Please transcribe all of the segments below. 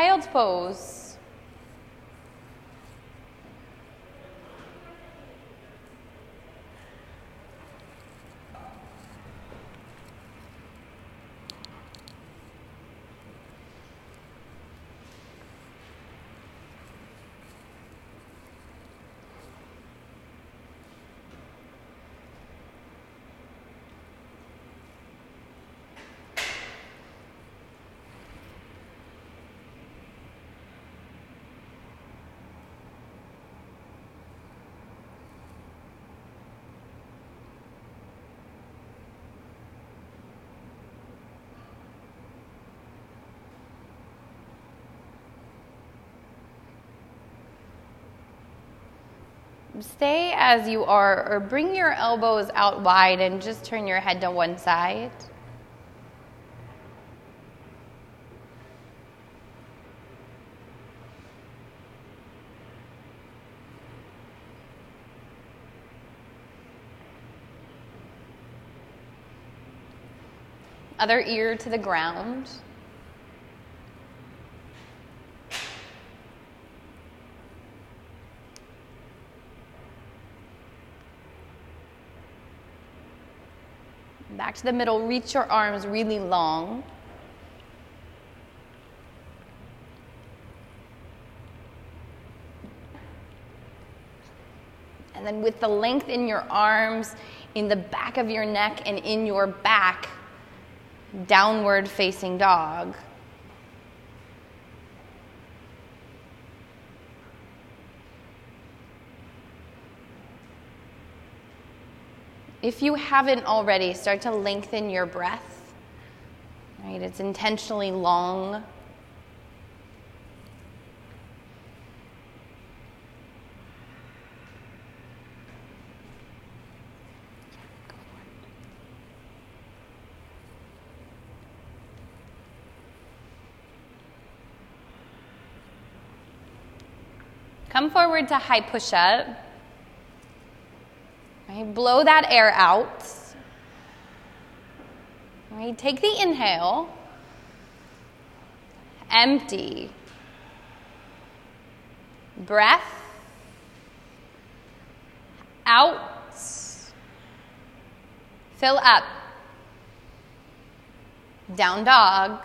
Child's pose. Stay as you are, or bring your elbows out wide and just turn your head to one side. Other ear to the ground. Back to the middle, reach your arms really long. And then with the length in your arms, in the back of your neck, and in your back, downward facing dog. If you haven't already, start to lengthen your breath. Right? It's intentionally long. Come forward to high push up. Right? Blow that air out. Take the inhale. Empty. Breath. Out. Fill up. Down dog.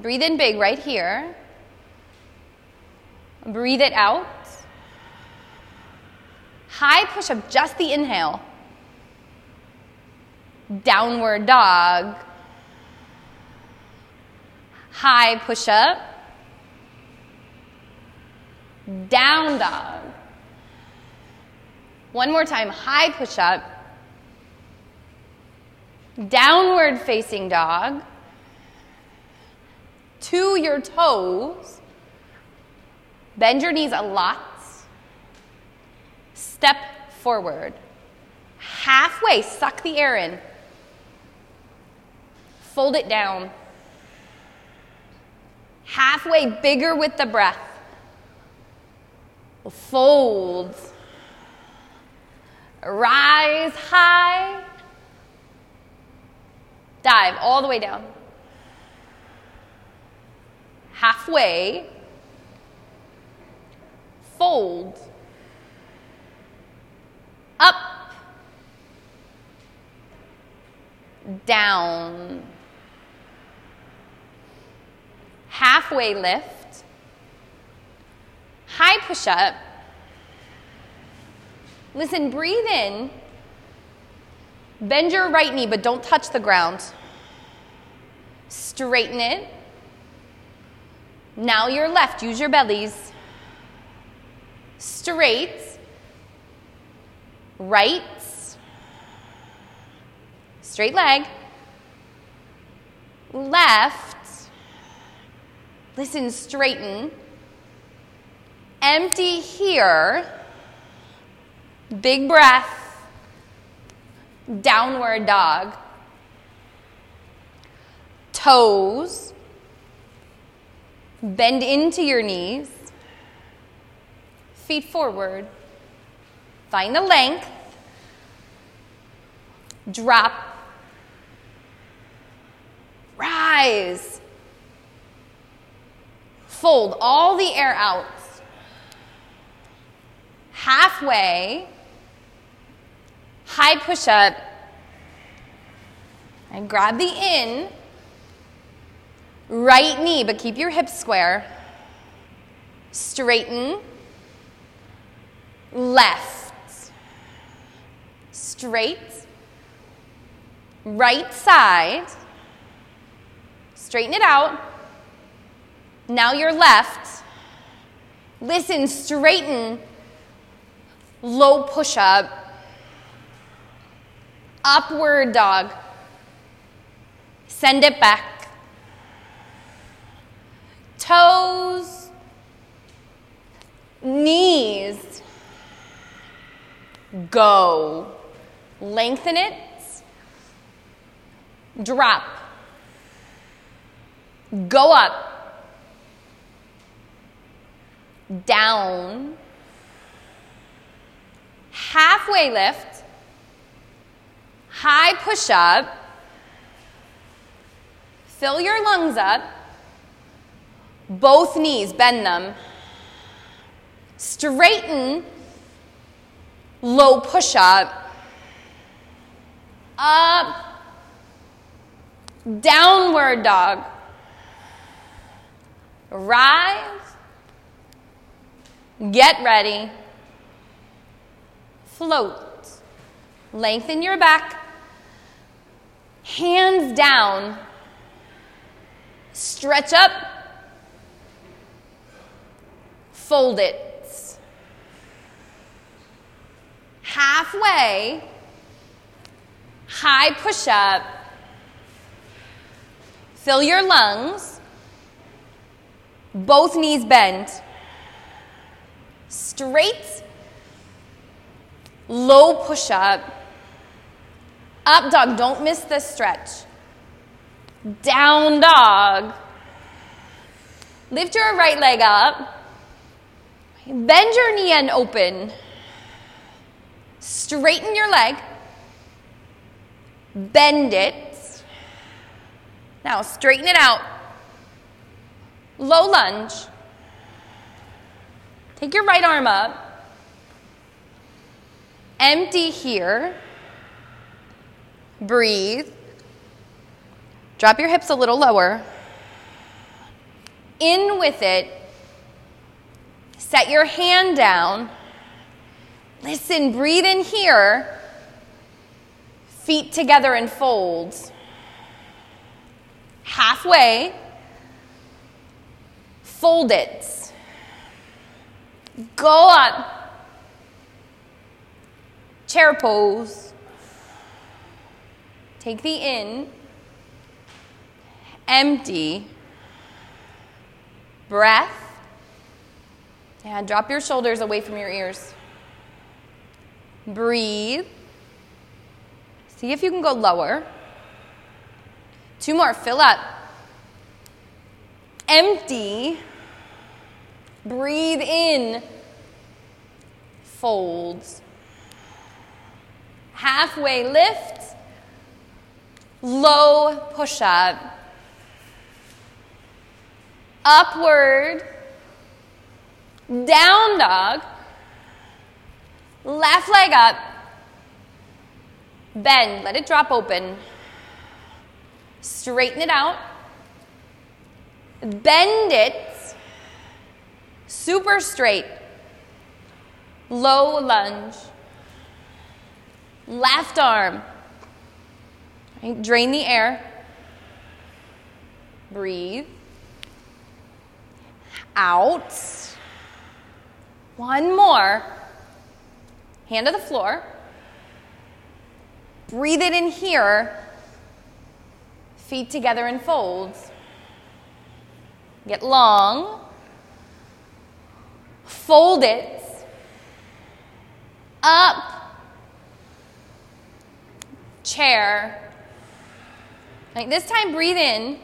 Breathe in big right here. Breathe it out. High push up, just the inhale. Downward dog. High push up. Down dog. One more time, high push up. Downward facing dog. To your toes. Bend your knees a lot. Step forward. Halfway, suck the air in. Fold it down. Halfway, bigger with the breath. Fold. Rise high. Dive all the way down. Halfway. Fold up, down, halfway lift, high push up. Listen, breathe in. Bend your right knee, but don't touch the ground. Straighten it. Now your left, use your bellies. Straight right, straight leg, left, listen, straighten, empty here, big breath, downward dog, toes, bend into your knees, feet forward. Find the length. Drop. Rise. Fold all the air out. Halfway, high push up. And grab the in. Right knee, but keep your hips square. Straighten. Left. Straight. Right side. Straighten it out. Now your left. Listen, straighten. Low push up. Upward dog. Send it back toes, knees. Go. Lengthen it. Drop. Go up. Down. Halfway lift. High push up. Fill your lungs up. Both knees, bend them. Straighten, low push up. Up, downward dog. Rise, get ready, float. Lengthen your back, hands down, stretch up. Fold it. Halfway, high push up, fill your lungs, both knees bend, straight, low push up, up dog, don't miss this stretch, down dog. Lift your right leg up. Bend your knee and open. Straighten your leg. Bend it. Now straighten it out. Low lunge. Take your right arm up. Empty here. Breathe. Drop your hips a little lower. In with it Set your hand down. Listen, breathe in here. Feet together in folds. Halfway. Fold it. Go up. Chair pose. Take the in. Empty. Breath. And drop your shoulders away from your ears. Breathe. See if you can go lower. Two more. Fill up. Empty. Breathe in. Folds. Halfway lift. Low push up. Upward down dog. Left leg up. Bend. Let it drop open. Straighten it out. Bend it. Super straight. Low lunge. Left arm. Right, drain the air. Breathe. Out. One more. Hand to the floor. Breathe it in here. Feet together in folds. Get long. Fold it. Up. Chair. Right, this time, breathe in.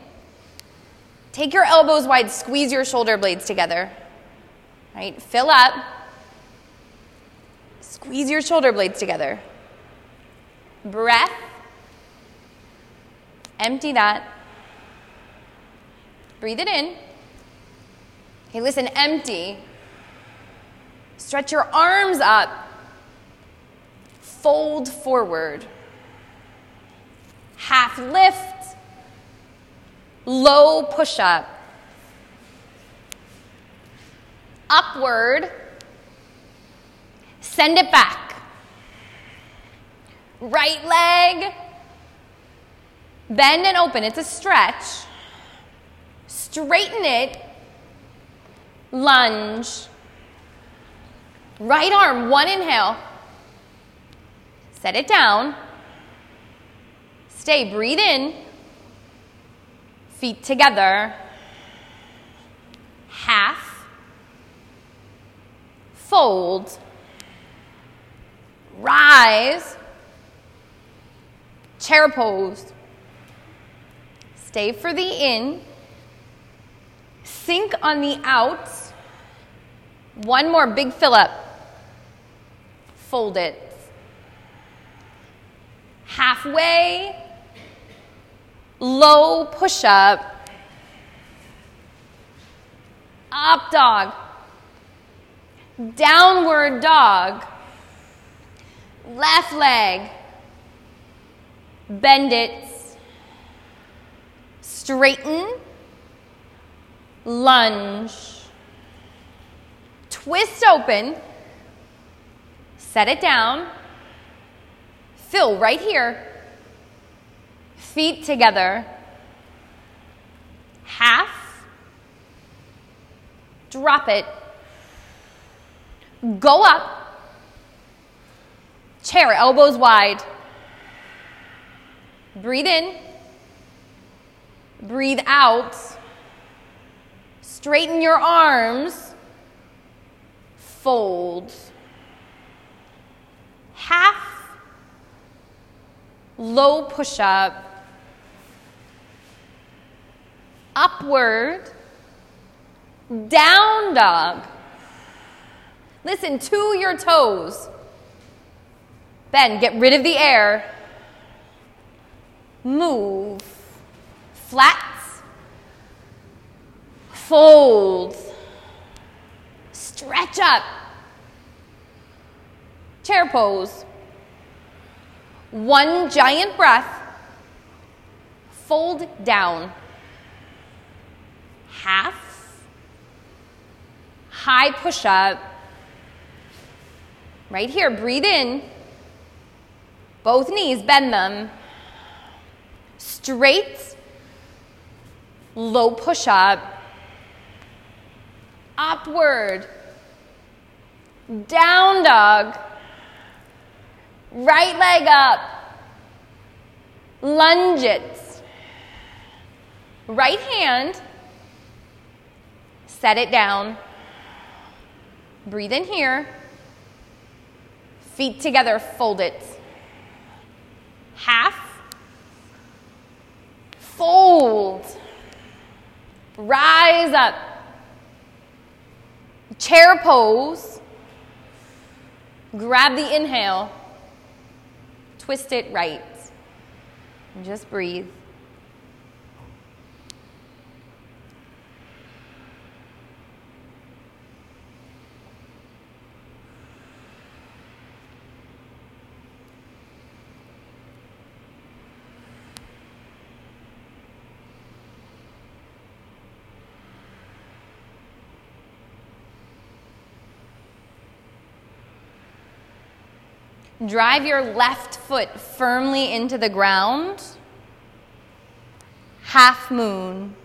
Take your elbows wide, squeeze your shoulder blades together. Right? Fill up. Squeeze your shoulder blades together. Breath. Empty that. Breathe it in. Okay, listen, empty. Stretch your arms up. Fold forward. Half lift. Low push up. Upward. Send it back. Right leg. Bend and open. It's a stretch. Straighten it. Lunge. Right arm, one inhale. Set it down. Stay, breathe in. Feet together. Half. Fold. Rise. Chair pose. Stay for the in. Sink on the out. One more big fill up. Fold it. Halfway. Low push up. Up dog. Downward dog. Left leg. Bend it. Straighten. Lunge. Twist open. Set it down. Fill right here. Feet together. Half. Drop it. Go up. Chair, elbows wide. Breathe in. Breathe out. Straighten your arms. Fold. Half. Low push up. Upward. Down dog. Listen to your toes. Bend, get rid of the air. Move. Flats. Fold. Stretch up. Chair pose. One giant breath. Fold down. Half. High push up. Right here, breathe in. Both knees, bend them. Straight, low push up. Upward, down dog. Right leg up. lunges. Right hand, set it down. Breathe in here. Feet together, fold it. Half. Fold. Rise up. Chair pose. Grab the inhale. Twist it right. And just breathe. Drive your left foot firmly into the ground. Half moon.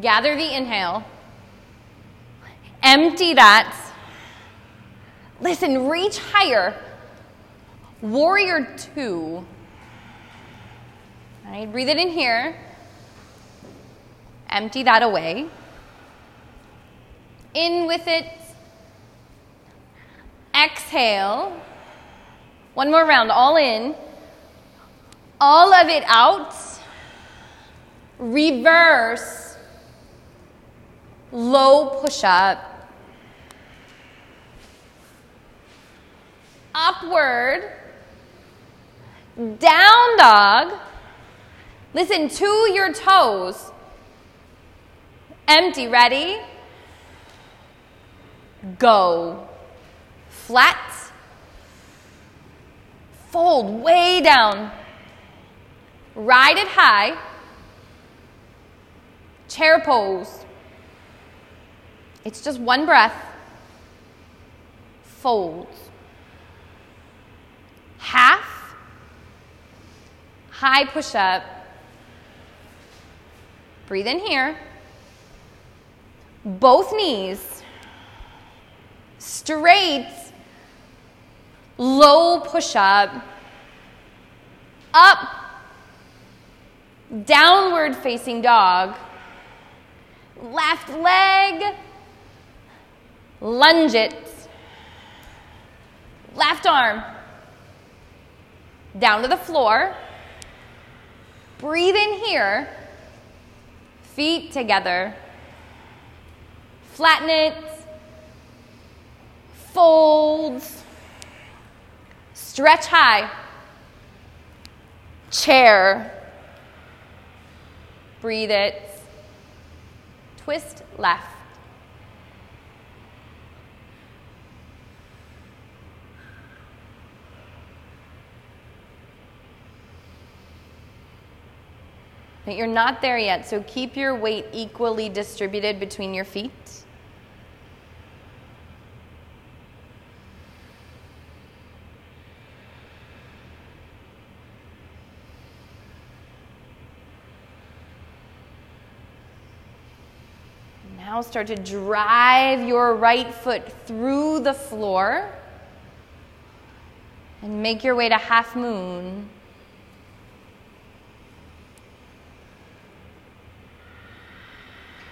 Gather the inhale. Empty that. Listen, reach higher. Warrior two. All right, breathe it in here. Empty that away. In with it. Exhale. One more round, all in. All of it out. Reverse. Low push up. Upward. Down dog. Listen to your toes. Empty. Ready? Go. Flat. Fold way down. Ride it high. Chair pose. It's just one breath. Fold. Half. High push up. Breathe in here. Both knees. Straight. Low push up. Up. Downward facing dog. Left leg. Lunge it. Left arm. Down to the floor. Breathe in here. Feet together. Flatten it. Folds. Stretch high. Chair. Breathe it. Twist left. But you're not there yet, so keep your weight equally distributed between your feet. Now start to drive your right foot through the floor and make your way to half moon.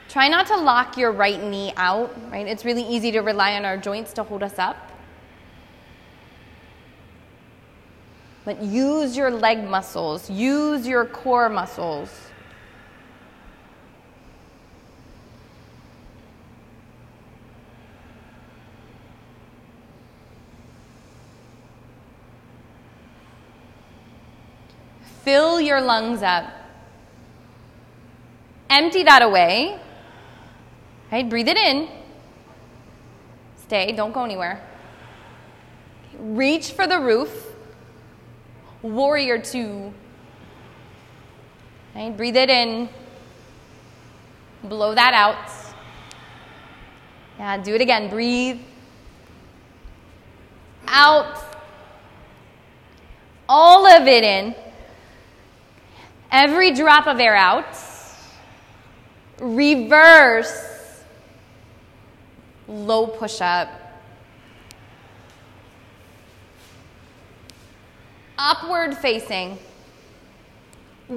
Try not to lock your right knee out, right? It's really easy to rely on our joints to hold us up. But use your leg muscles, use your core muscles. Fill your lungs up. Empty that away. Right? Breathe it in. Stay, don't go anywhere. Reach for the roof. Warrior two. Right? Breathe it in. Blow that out. Yeah, do it again. Breathe. Out. All of it in. Every drop of air out. Reverse low push up, upward facing,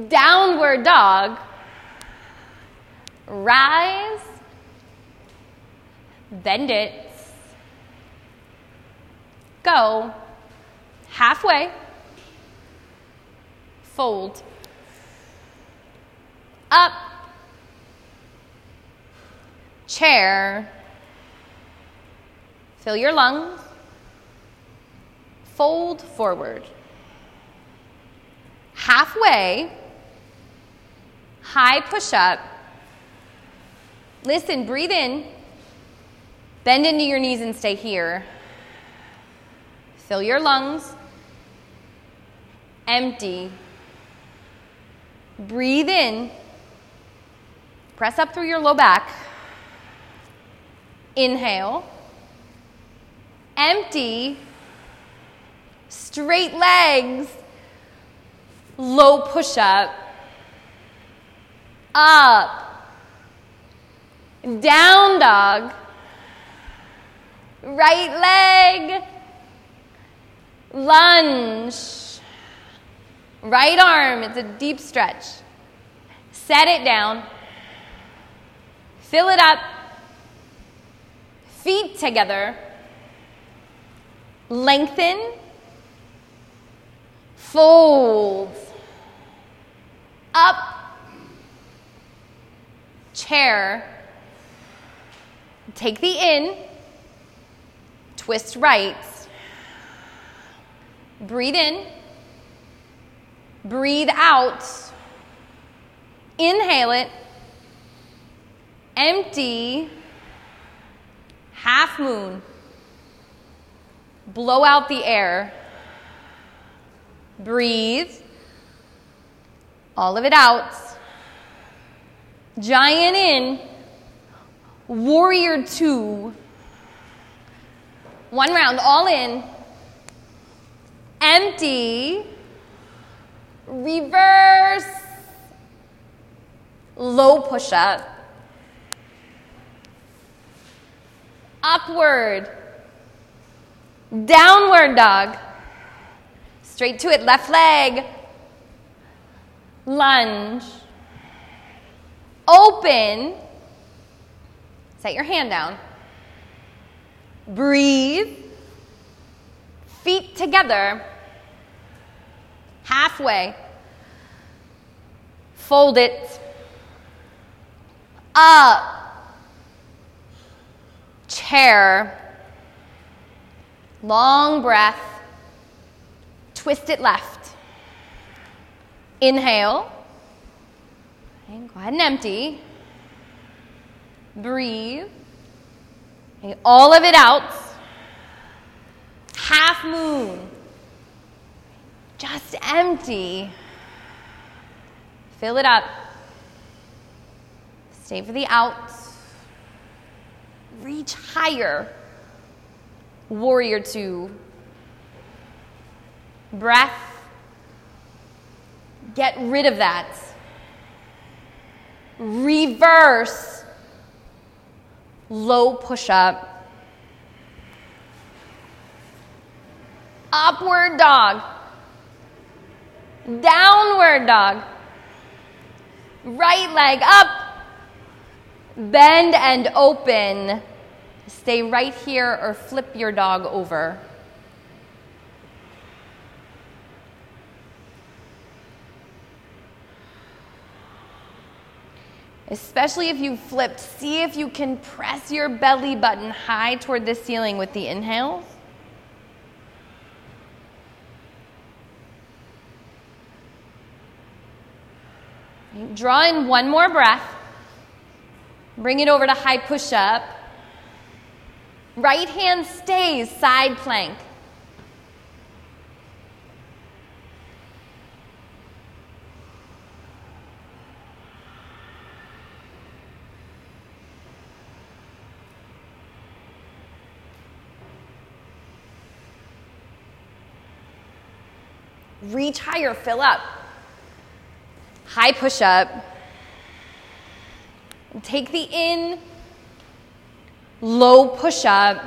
downward dog, rise, bend it, go, halfway, fold, up, chair, Fill your lungs. Fold forward. Halfway, high push up. Listen, breathe in. Bend into your knees and stay here. Fill your lungs. Empty. Breathe in. Press up through your low back. Inhale empty, straight legs, low push up, up, down dog, right leg, lunge, right arm, it's a deep stretch. Set it down, fill it up, feet together. Lengthen, fold, up, chair, take the in, twist right, breathe in, breathe out, inhale it, empty, half moon, blow out the air. Breathe. All of it out. Giant in. Warrior two. One round, all in. Empty. Reverse. Low push up. Upward. Downward dog. Straight to it, left leg. Lunge. Open. Set your hand down. Breathe. Feet together. Halfway. Fold it. Up. Chair. Long breath. Twist it left. Inhale. Okay, go ahead and empty. Breathe. All of it out. Half moon. Just empty. Fill it up. Stay for the out. Reach higher. Warrior two breath. Get rid of that. Reverse. Low push up. Upward dog. Downward dog. Right leg up. Bend and open. Stay right here or flip your dog over. Especially if you flipped, see if you can press your belly button high toward the ceiling with the inhales. Draw in one more breath. Bring it over to high push up. Right hand stays side plank. Reach higher, fill up. High push up. Take the in, low push up.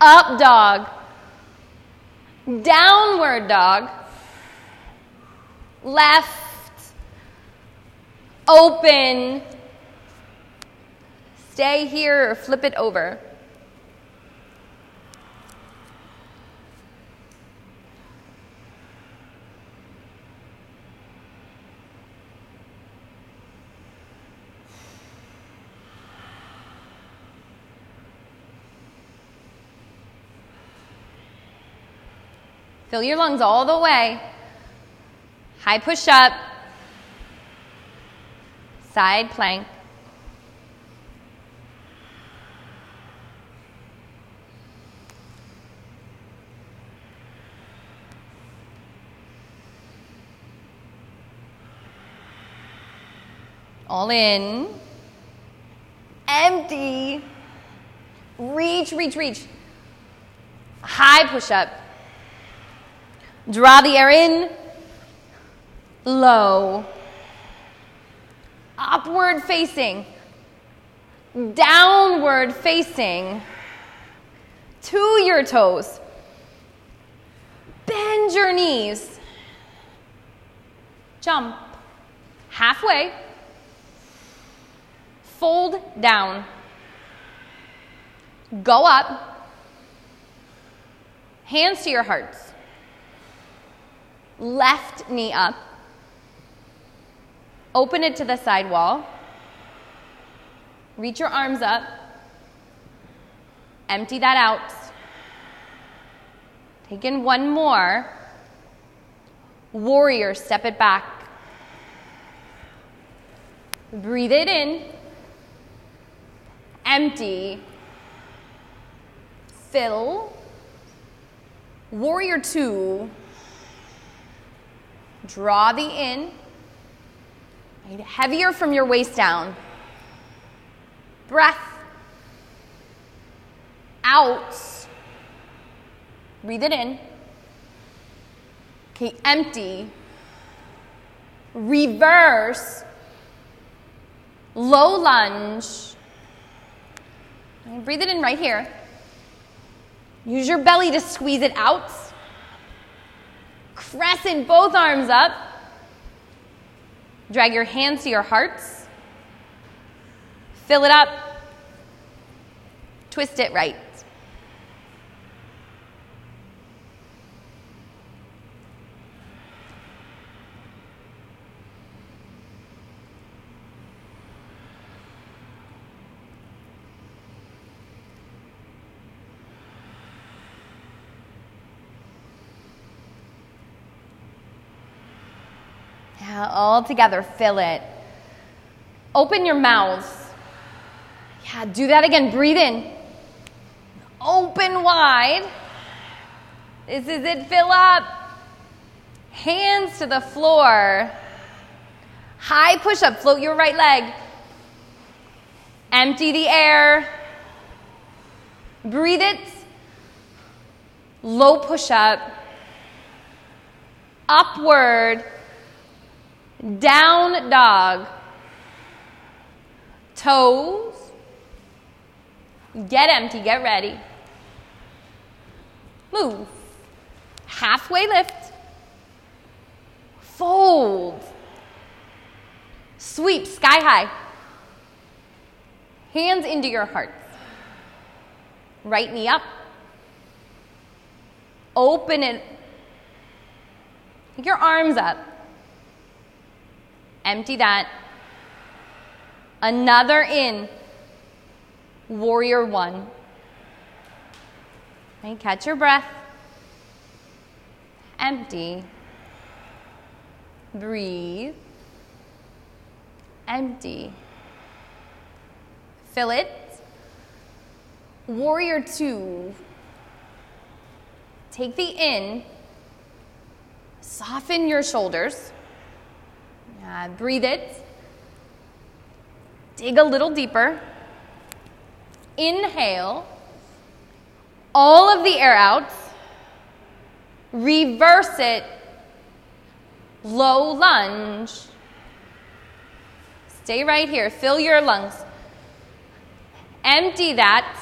Up dog. Downward dog. Left. Open. Stay here or flip it over. Fill your lungs all the way. High push up. Side plank. All in. Empty. Reach, reach, reach. High push up. Draw the air in, low, upward facing, downward facing, to your toes. Bend your knees. Jump. Halfway. Fold down. Go up. Hands to your hearts. Left knee up. Open it to the side wall. Reach your arms up. Empty that out. Take in one more. Warrior, step it back. Breathe it in. Empty. Fill. Warrior two. Draw the in. Heavier from your waist down. Breath. Out. Breathe it in. Okay, empty. Reverse. Low lunge. Okay, breathe it in right here. Use your belly to squeeze it out. Crescent both arms up. Drag your hands to your hearts. Fill it up. Twist it right. Yeah, all together, fill it. Open your mouths. Yeah, do that again. Breathe in. Open wide. This is it. Fill up. Hands to the floor. High push up. Float your right leg. Empty the air. Breathe it. Low push up. Upward. Down dog. Toes. Get empty, get ready. Move. Halfway lift. Fold. Sweep sky high. Hands into your hearts. Right knee up. Open it. Your arms up. Empty that. Another in. Warrior one. And catch your breath. Empty. Breathe. Empty. Fill it. Warrior two. Take the in. Soften your shoulders. Uh, breathe it. Dig a little deeper. Inhale. All of the air out. Reverse it. Low lunge. Stay right here. Fill your lungs. Empty that.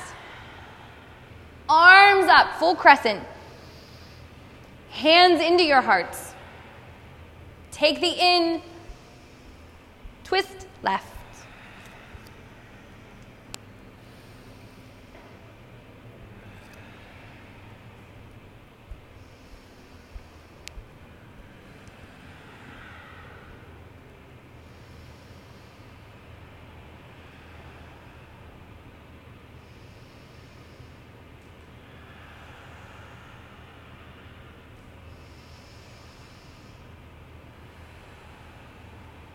Arms up, full crescent. Hands into your hearts. Take the in Twist left.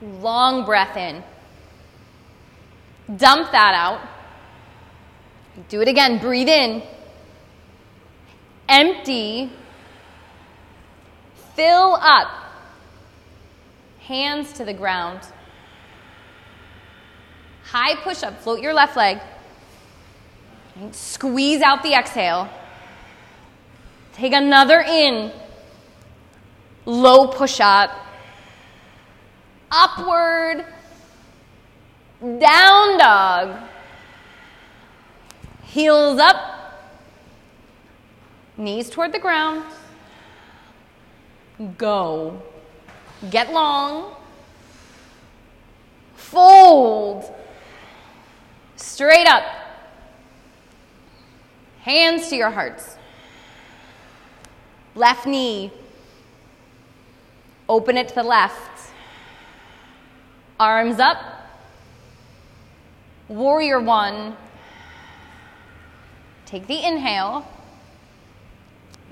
Long breath in. Dump that out. Do it again. Breathe in. Empty. Fill up. Hands to the ground. High push up. Float your left leg. Squeeze out the exhale. Take another in. Low push up upward, down dog, heels up, knees toward the ground, go, get long, fold, straight up, hands to your hearts, left knee, Open it to the left. Arms up. Warrior one. Take the inhale.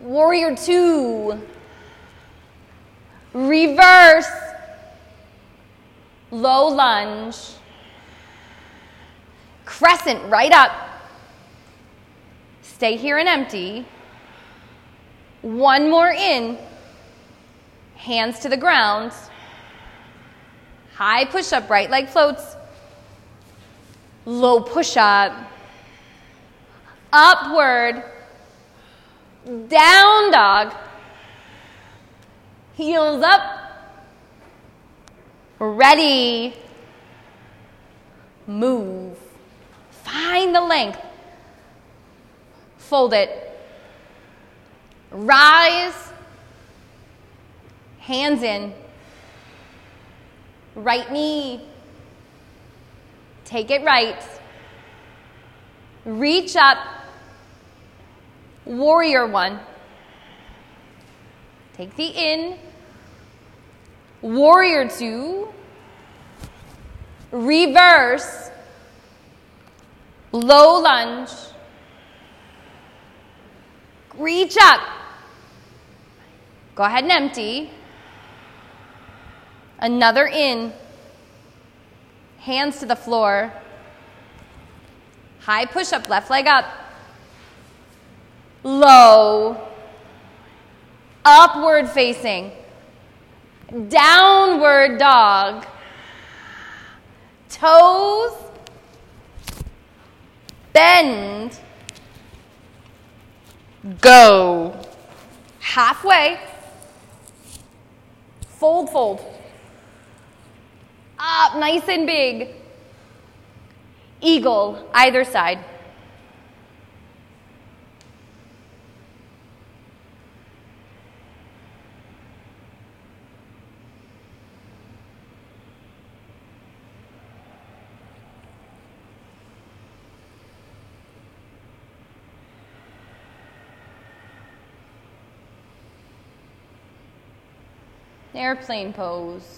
Warrior two. Reverse. Low lunge. Crescent right up. Stay here and empty. One more in. Hands to the ground. High push up, right leg floats. Low push up. Upward. Down dog. Heels up. Ready. Move. Find the length. Fold it. Rise. Hands in. Right knee. Take it right. Reach up. Warrior one. Take the in. Warrior two. Reverse. Low lunge. Reach up. Go ahead and empty. Another in. Hands to the floor. High push up, left leg up. Low. Upward facing. Downward dog. Toes. Bend. Go. Halfway. Fold, fold. Up, nice and big. Eagle, either side. Airplane pose.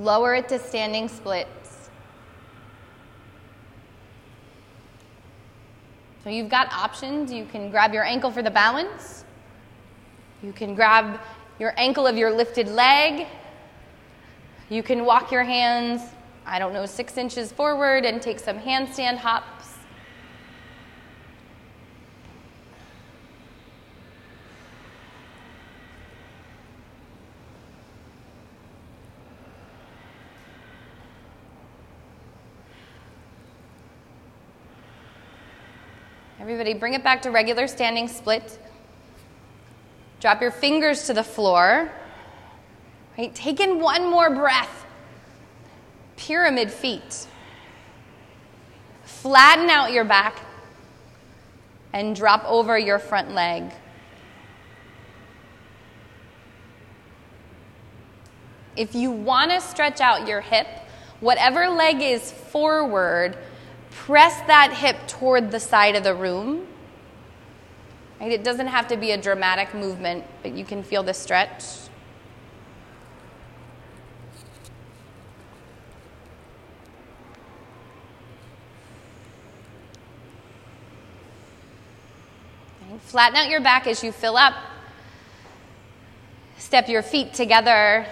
Lower it to standing splits. So you've got options. You can grab your ankle for the balance. You can grab your ankle of your lifted leg. You can walk your hands, I don't know, six inches forward and take some handstand hops. Bring it back to regular standing split. Drop your fingers to the floor. Right? Take in one more breath. Pyramid feet. Flatten out your back and drop over your front leg. If you want to stretch out your hip, whatever leg is forward, press that hip toward the side of the room. Right? It doesn't have to be a dramatic movement, but you can feel the stretch. Flatten out your back as you fill up. Step your feet together.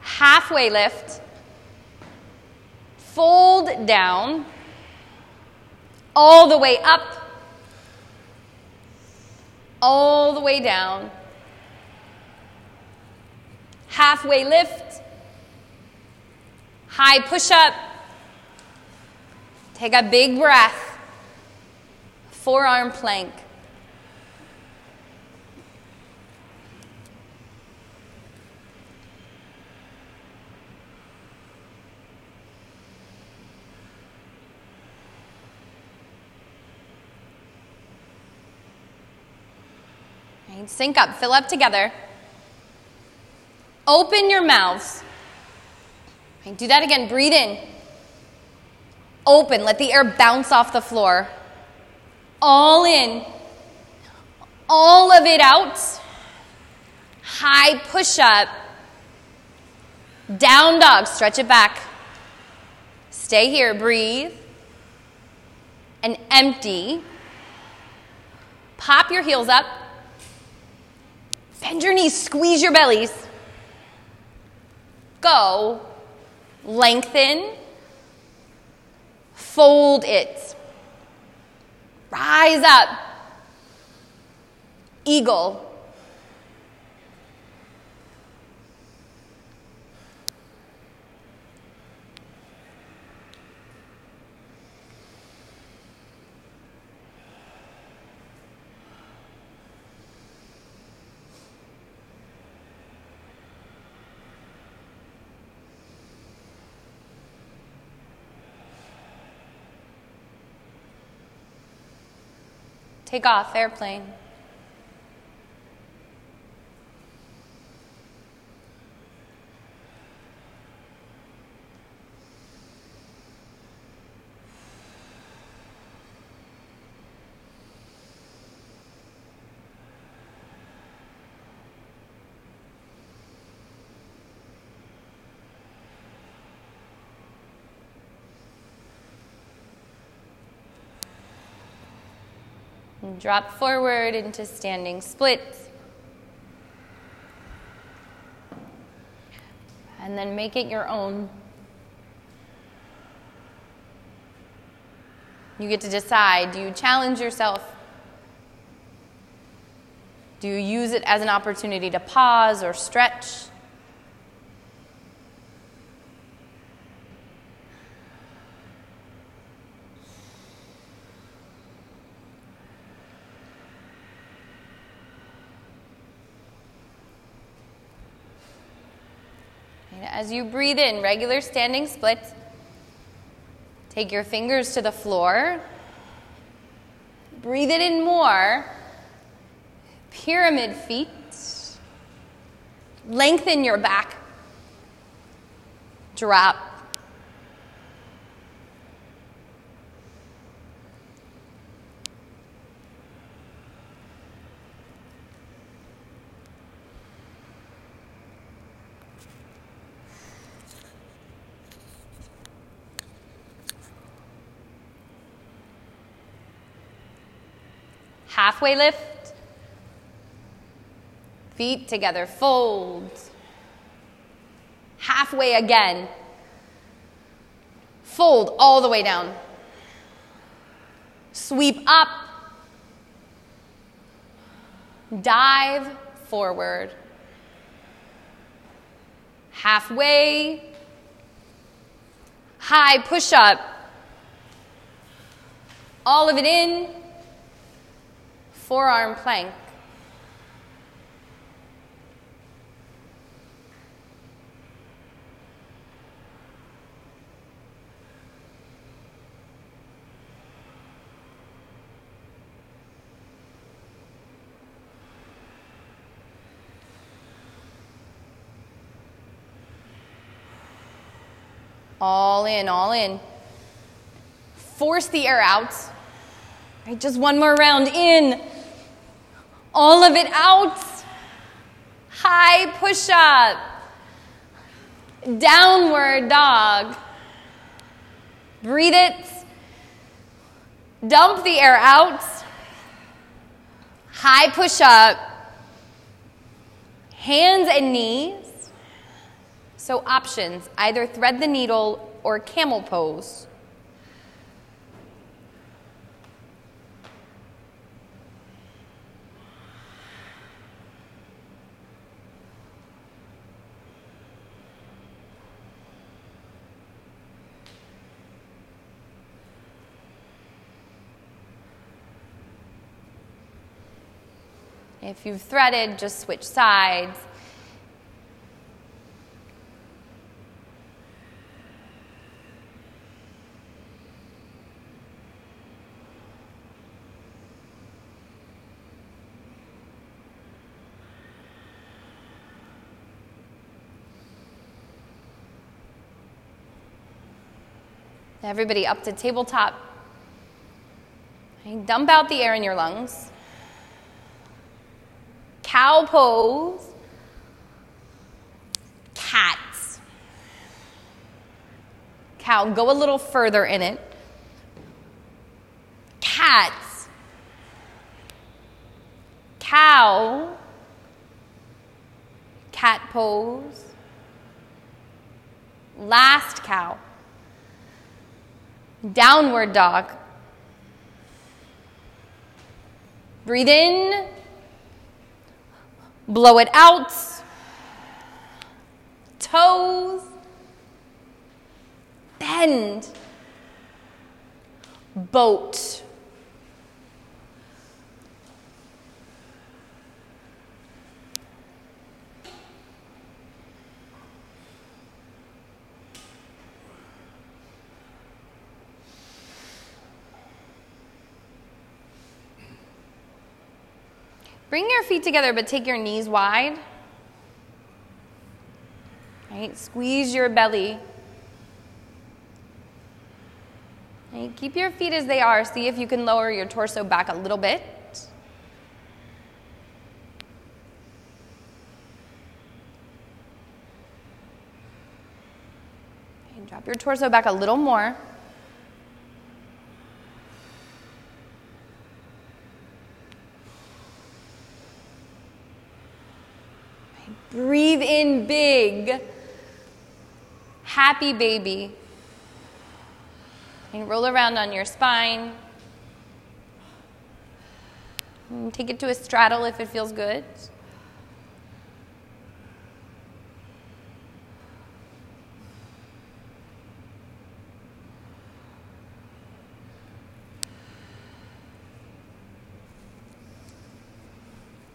Halfway lift fold down all the way up, all the way down, halfway lift, high push up, take a big breath, forearm plank. Okay, sync up, fill up together. Open your mouths. Okay, do that again. Breathe in. Open. Let the air bounce off the floor. All in. All of it out. High push up. Down dog. Stretch it back. Stay here. Breathe. And empty. Pop your heels up. Bend your knees. Squeeze your bellies. Go. Lengthen. Fold it. Rise up. Eagle. Take off, airplane. And drop forward into standing splits. And then make it your own. You get to decide do you challenge yourself? Do you use it as an opportunity to pause or stretch? As you breathe in, regular standing splits, take your fingers to the floor. Breathe it in more. Pyramid feet. Lengthen your back. Drop. Halfway lift. Feet together, fold. Halfway again. Fold all the way down. Sweep up. Dive forward. Halfway. High push up. All of it in forearm plank. All in, all in. Force the air out. Right, just one more round in. All of it out. High push up. Downward dog. Breathe it. Dump the air out. High push up. Hands and knees. So, options either thread the needle or camel pose. If you've threaded, just switch sides. Everybody up to tabletop. Dump out the air in your lungs. Cow pose. Cats. Cow, go a little further in it. Cats. Cow. Cat pose. Last cow. Downward dog. Breathe in. Blow it out. Toes. Bend. Boat. Bring your feet together, but take your knees wide. Right? Squeeze your belly. Right? Keep your feet as they are. See if you can lower your torso back a little bit. Drop your torso back a little more. Breathe in big. Happy baby. And roll around on your spine. And take it to a straddle if it feels good.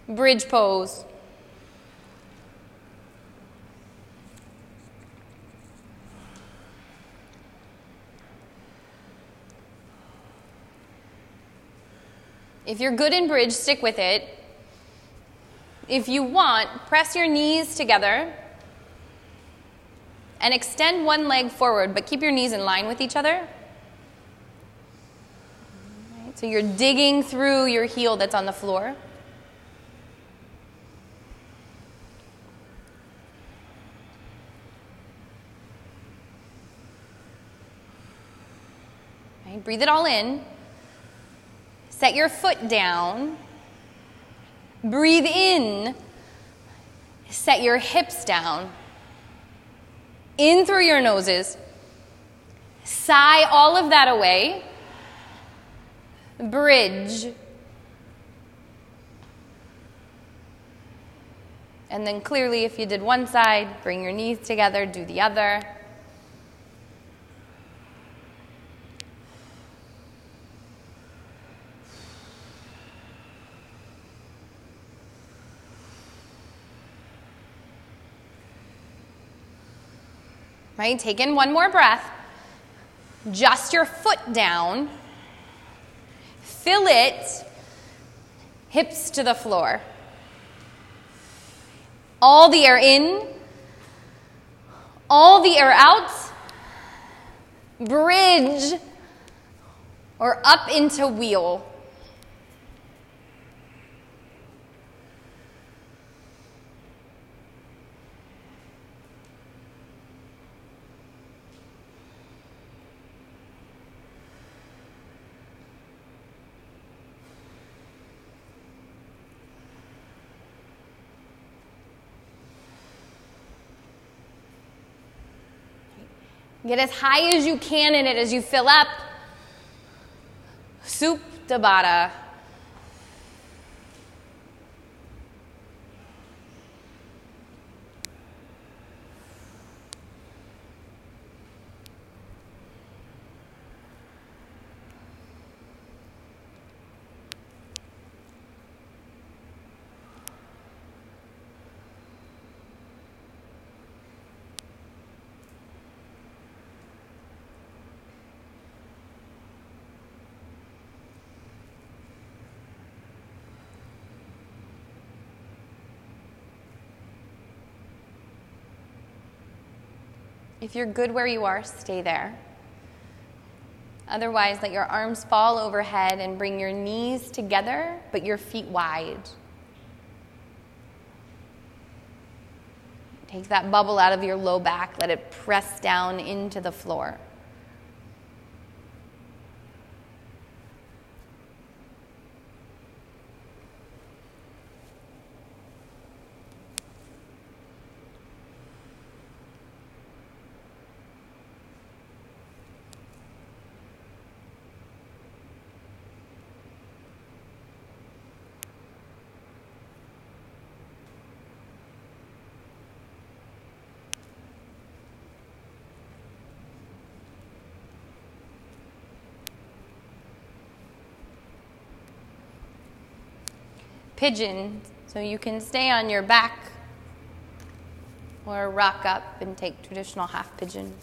Bridge pose. If you're good in bridge, stick with it. If you want, press your knees together and extend one leg forward, but keep your knees in line with each other. So you're digging through your heel that's on the floor. Right, breathe it all in. Set your foot down. Breathe in. Set your hips down. In through your noses. Sigh all of that away. Bridge. And then clearly, if you did one side, bring your knees together, do the other. Right? Take in one more breath. Just your foot down. Fill it, hips to the floor. All the air in, all the air out. Bridge or up into wheel. Get as high as you can in it as you fill up. Supta Baddha. If you're good where you are, stay there. Otherwise, let your arms fall overhead and bring your knees together, but your feet wide. Take that bubble out of your low back, let it press down into the floor. Pigeon, so you can stay on your back or rock up and take traditional half pigeon.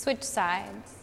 Switch sides.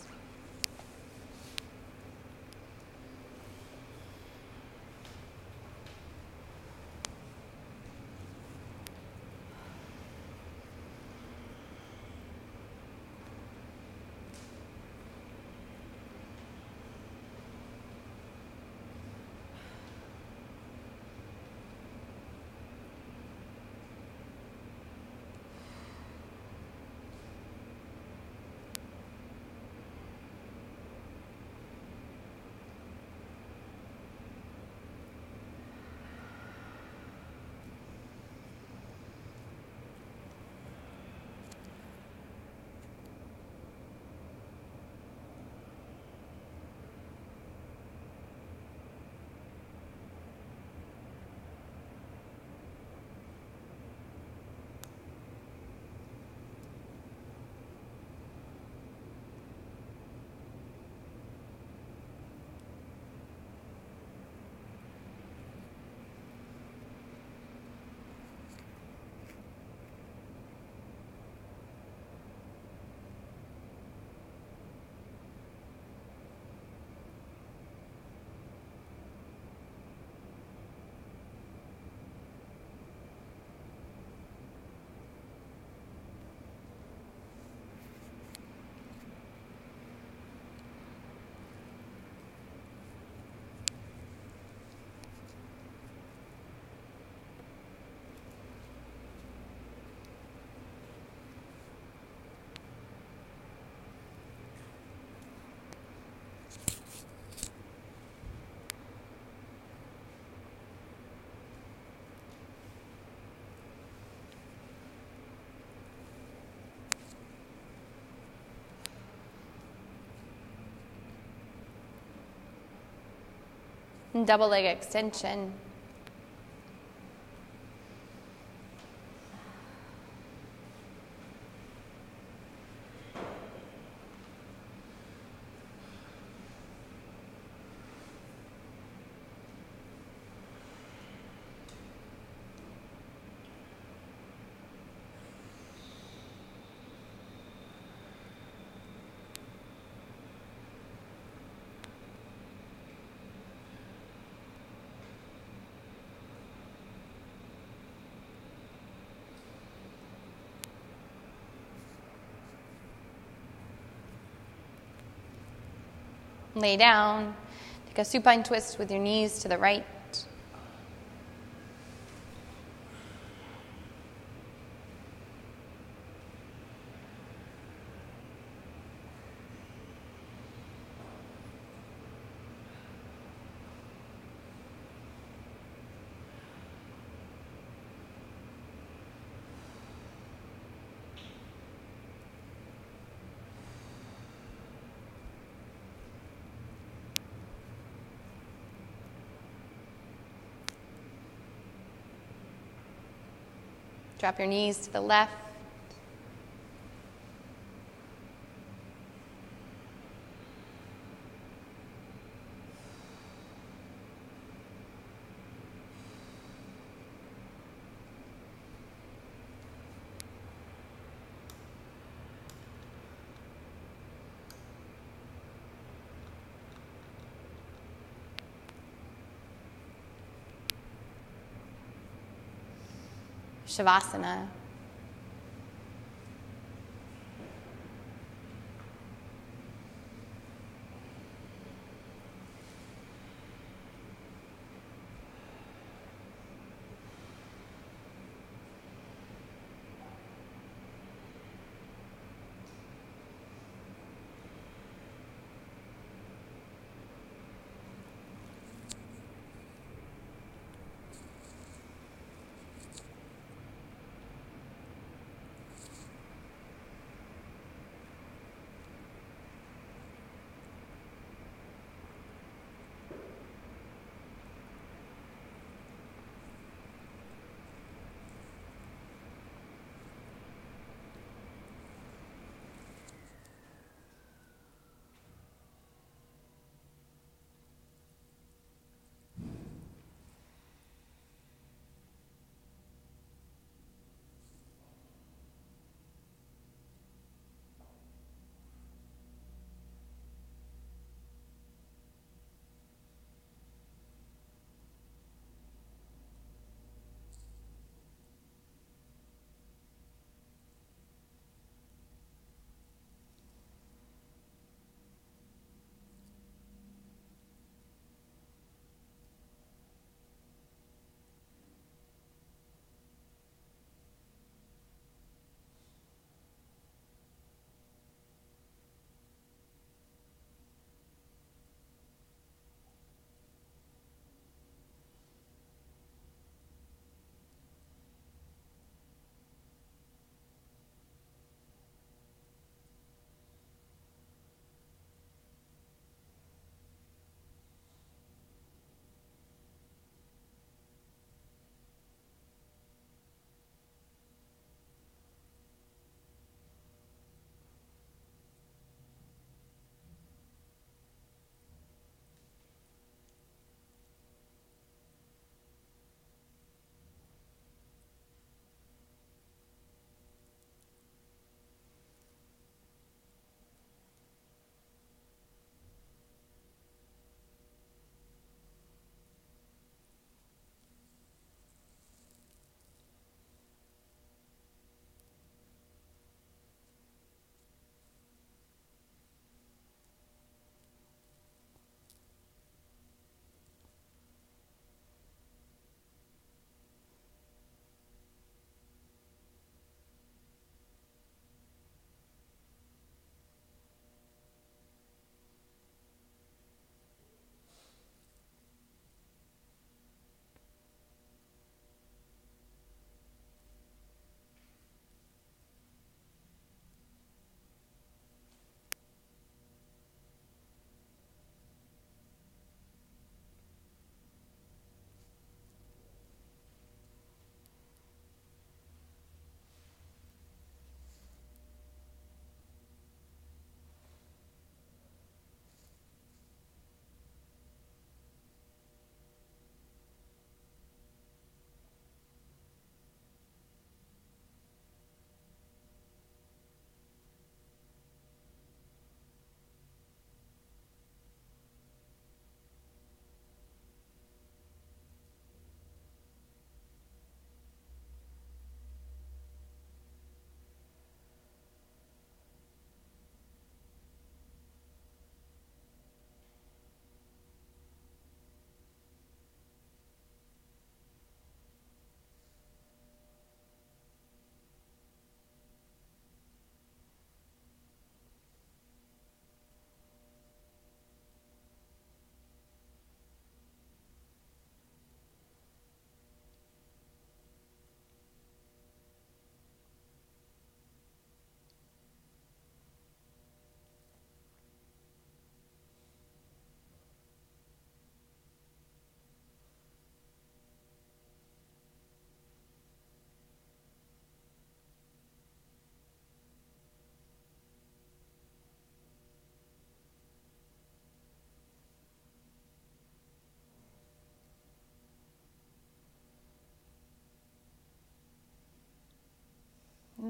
Double leg extension. Lay down. Take a supine twist with your knees to the right. Drop your knees to the left. Shavasana.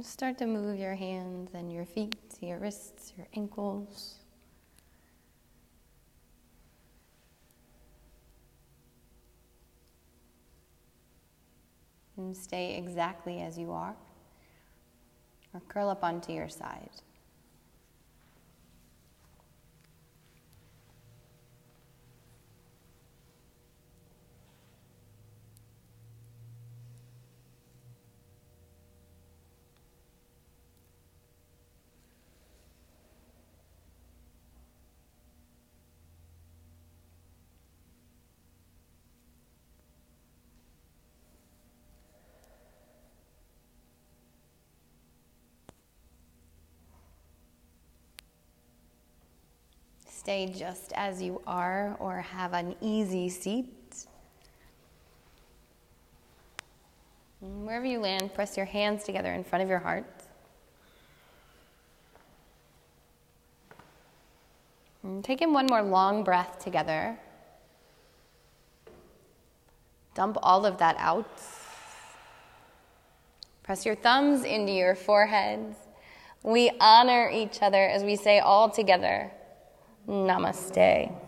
Start to move your hands and your feet, your wrists, your ankles. And stay exactly as you are, or curl up onto your side. Stay just as you are or have an easy seat. Wherever you land, press your hands together in front of your heart. And take in one more long breath together. Dump all of that out. Press your thumbs into your foreheads. We honor each other as we say all together. Namaste.